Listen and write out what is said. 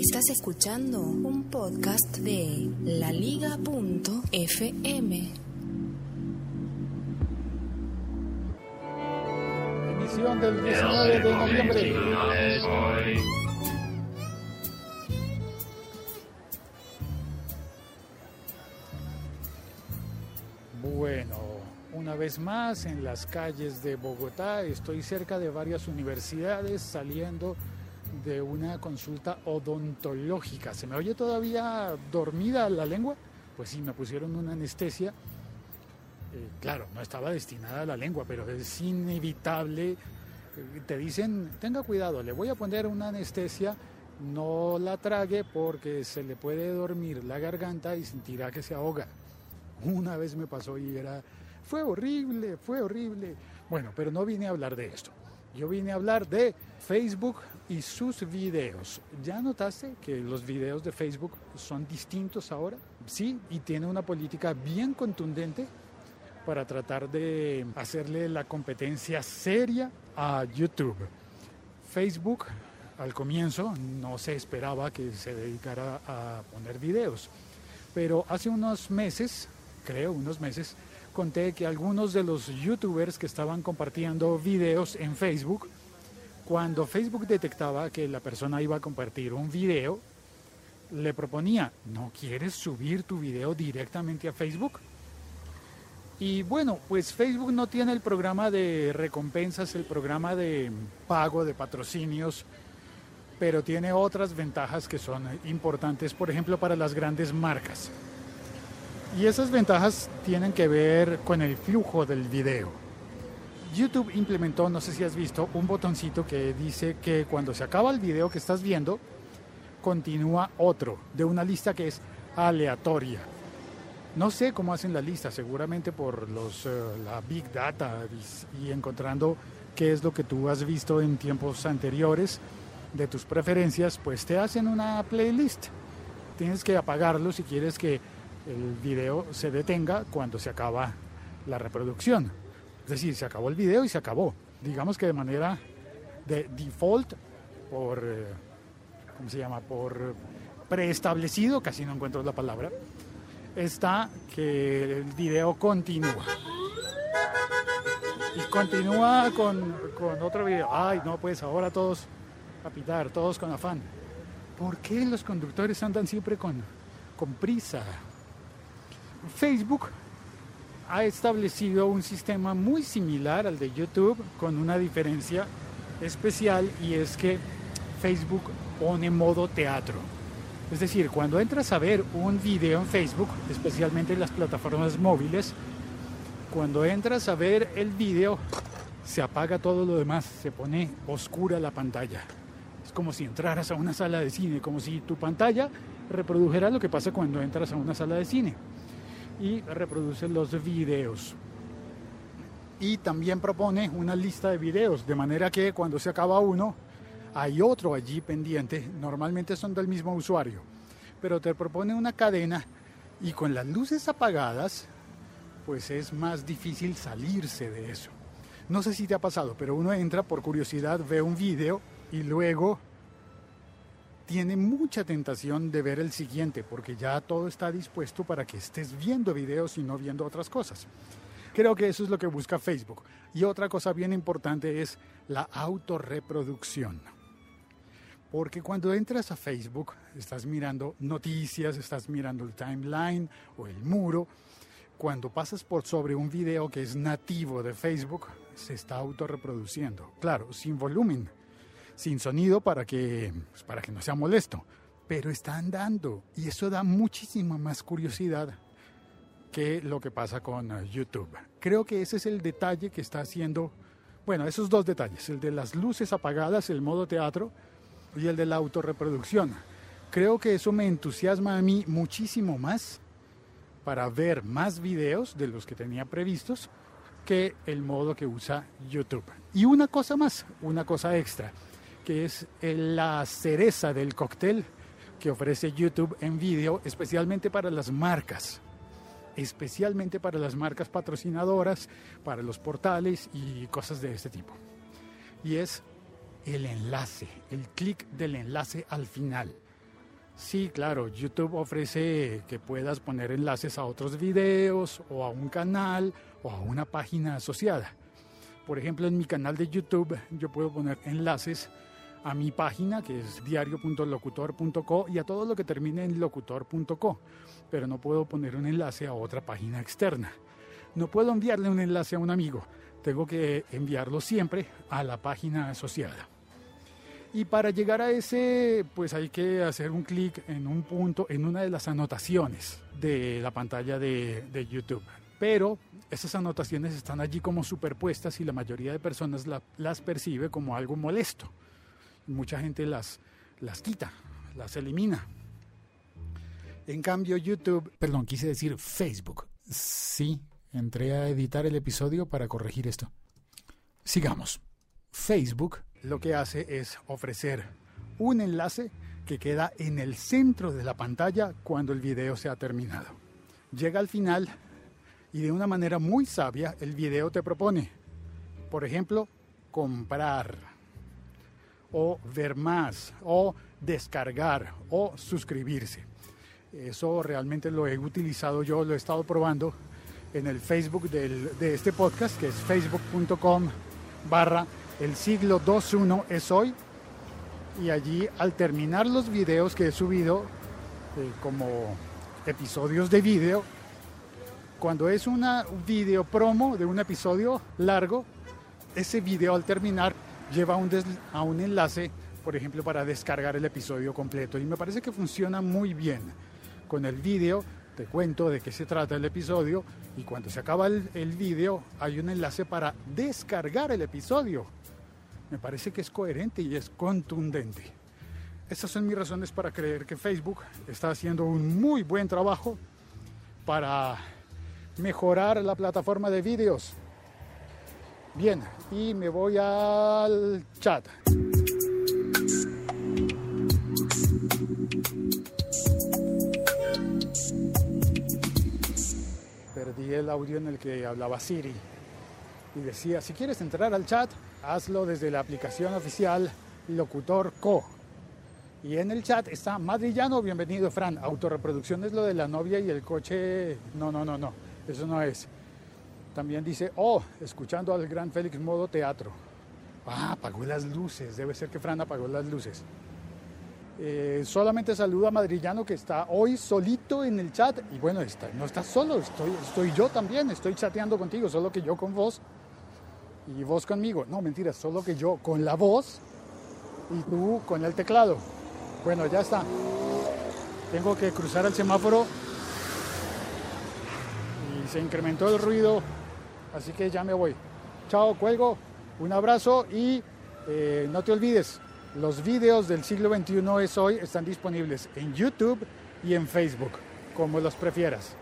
Estás escuchando un podcast de laliga.fm. Emisión del 19 de noviembre. Bueno, una vez más en las calles de Bogotá, estoy cerca de varias universidades saliendo de una consulta odontológica. ¿Se me oye todavía dormida la lengua? Pues sí, me pusieron una anestesia. Eh, claro, no estaba destinada a la lengua, pero es inevitable. Eh, Te dicen, tenga cuidado, le voy a poner una anestesia, no la trague porque se le puede dormir la garganta y sentirá que se ahoga. Una vez me pasó y era, fue horrible, fue horrible. Bueno, pero no vine a hablar de esto. Yo vine a hablar de Facebook y sus videos. ¿Ya notaste que los videos de Facebook son distintos ahora? Sí, y tiene una política bien contundente para tratar de hacerle la competencia seria a YouTube. Facebook al comienzo no se esperaba que se dedicara a poner videos, pero hace unos meses, creo unos meses, conté que algunos de los youtubers que estaban compartiendo videos en Facebook, cuando Facebook detectaba que la persona iba a compartir un video, le proponía, ¿no quieres subir tu video directamente a Facebook? Y bueno, pues Facebook no tiene el programa de recompensas, el programa de pago de patrocinios, pero tiene otras ventajas que son importantes, por ejemplo, para las grandes marcas. Y esas ventajas tienen que ver con el flujo del video. YouTube implementó, no sé si has visto, un botoncito que dice que cuando se acaba el video que estás viendo, continúa otro de una lista que es aleatoria. No sé cómo hacen la lista, seguramente por los, eh, la Big Data y, y encontrando qué es lo que tú has visto en tiempos anteriores de tus preferencias, pues te hacen una playlist. Tienes que apagarlo si quieres que el video se detenga cuando se acaba la reproducción. Es decir, se acabó el video y se acabó. Digamos que de manera de default, por, eh, ¿cómo se llama? Por preestablecido, casi no encuentro la palabra, está que el video continúa. Y continúa con, con otro video. Ay, no, pues ahora todos a pitar, todos con afán. ¿Por qué los conductores andan siempre con, con prisa? Facebook ha establecido un sistema muy similar al de YouTube con una diferencia especial y es que Facebook pone modo teatro. Es decir, cuando entras a ver un video en Facebook, especialmente en las plataformas móviles, cuando entras a ver el video, se apaga todo lo demás, se pone oscura la pantalla. Es como si entraras a una sala de cine, como si tu pantalla reprodujera lo que pasa cuando entras a una sala de cine y reproduce los videos. Y también propone una lista de videos, de manera que cuando se acaba uno, hay otro allí pendiente, normalmente son del mismo usuario, pero te propone una cadena y con las luces apagadas, pues es más difícil salirse de eso. No sé si te ha pasado, pero uno entra por curiosidad, ve un video y luego tiene mucha tentación de ver el siguiente, porque ya todo está dispuesto para que estés viendo videos y no viendo otras cosas. Creo que eso es lo que busca Facebook. Y otra cosa bien importante es la autorreproducción. Porque cuando entras a Facebook, estás mirando noticias, estás mirando el timeline o el muro. Cuando pasas por sobre un video que es nativo de Facebook, se está autorreproduciendo. Claro, sin volumen, sin sonido para que, pues, para que no sea molesto. Pero está andando y eso da muchísima más curiosidad que lo que pasa con uh, YouTube. Creo que ese es el detalle que está haciendo, bueno, esos dos detalles, el de las luces apagadas, el modo teatro y el de la autorreproducción. Creo que eso me entusiasma a mí muchísimo más para ver más videos de los que tenía previstos que el modo que usa YouTube. Y una cosa más, una cosa extra, que es la cereza del cóctel que ofrece YouTube en vídeo, especialmente para las marcas, especialmente para las marcas patrocinadoras, para los portales y cosas de este tipo. Y es el enlace, el clic del enlace al final. Sí, claro, YouTube ofrece que puedas poner enlaces a otros videos o a un canal o a una página asociada. Por ejemplo, en mi canal de YouTube yo puedo poner enlaces a mi página que es diario.locutor.co y a todo lo que termine en locutor.co, pero no puedo poner un enlace a otra página externa. No puedo enviarle un enlace a un amigo, tengo que enviarlo siempre a la página asociada. Y para llegar a ese, pues hay que hacer un clic en un punto, en una de las anotaciones de la pantalla de, de YouTube. Pero esas anotaciones están allí como superpuestas y la mayoría de personas las percibe como algo molesto. Mucha gente las, las quita, las elimina. En cambio, YouTube, perdón, quise decir Facebook. Sí, entré a editar el episodio para corregir esto. Sigamos. Facebook lo que hace es ofrecer un enlace que queda en el centro de la pantalla cuando el video se ha terminado. Llega al final y de una manera muy sabia el video te propone, por ejemplo, comprar o ver más o descargar o suscribirse. Eso realmente lo he utilizado yo, lo he estado probando en el Facebook de este podcast, que es facebook.com barra el siglo 2.1 es hoy y allí al terminar los videos que he subido eh, como episodios de video, cuando es una video promo de un episodio largo, ese video al terminar lleva a un enlace, por ejemplo, para descargar el episodio completo. Y me parece que funciona muy bien. Con el video te cuento de qué se trata el episodio y cuando se acaba el, el video hay un enlace para descargar el episodio me parece que es coherente y es contundente. Estas son mis razones para creer que Facebook está haciendo un muy buen trabajo para mejorar la plataforma de vídeos. Bien, y me voy al chat. Perdí el audio en el que hablaba Siri y decía, si quieres entrar al chat, hazlo desde la aplicación oficial Locutor Co. Y en el chat está Madrillano, bienvenido Fran. Autorreproducción es lo de la novia y el coche. No, no, no, no, eso no es. También dice, oh, escuchando al gran Félix modo teatro. Ah, apagó las luces, debe ser que Fran apagó las luces. Eh, solamente saluda a Madrillano que está hoy solito en el chat. Y bueno, está, no estás solo, estoy, estoy yo también, estoy chateando contigo, solo que yo con vos y vos conmigo. No, mentira, solo que yo con la voz y tú con el teclado. Bueno, ya está. Tengo que cruzar el semáforo y se incrementó el ruido, así que ya me voy. Chao, cuelgo, un abrazo y eh, no te olvides, los vídeos del siglo XXI es hoy están disponibles en YouTube y en Facebook, como los prefieras.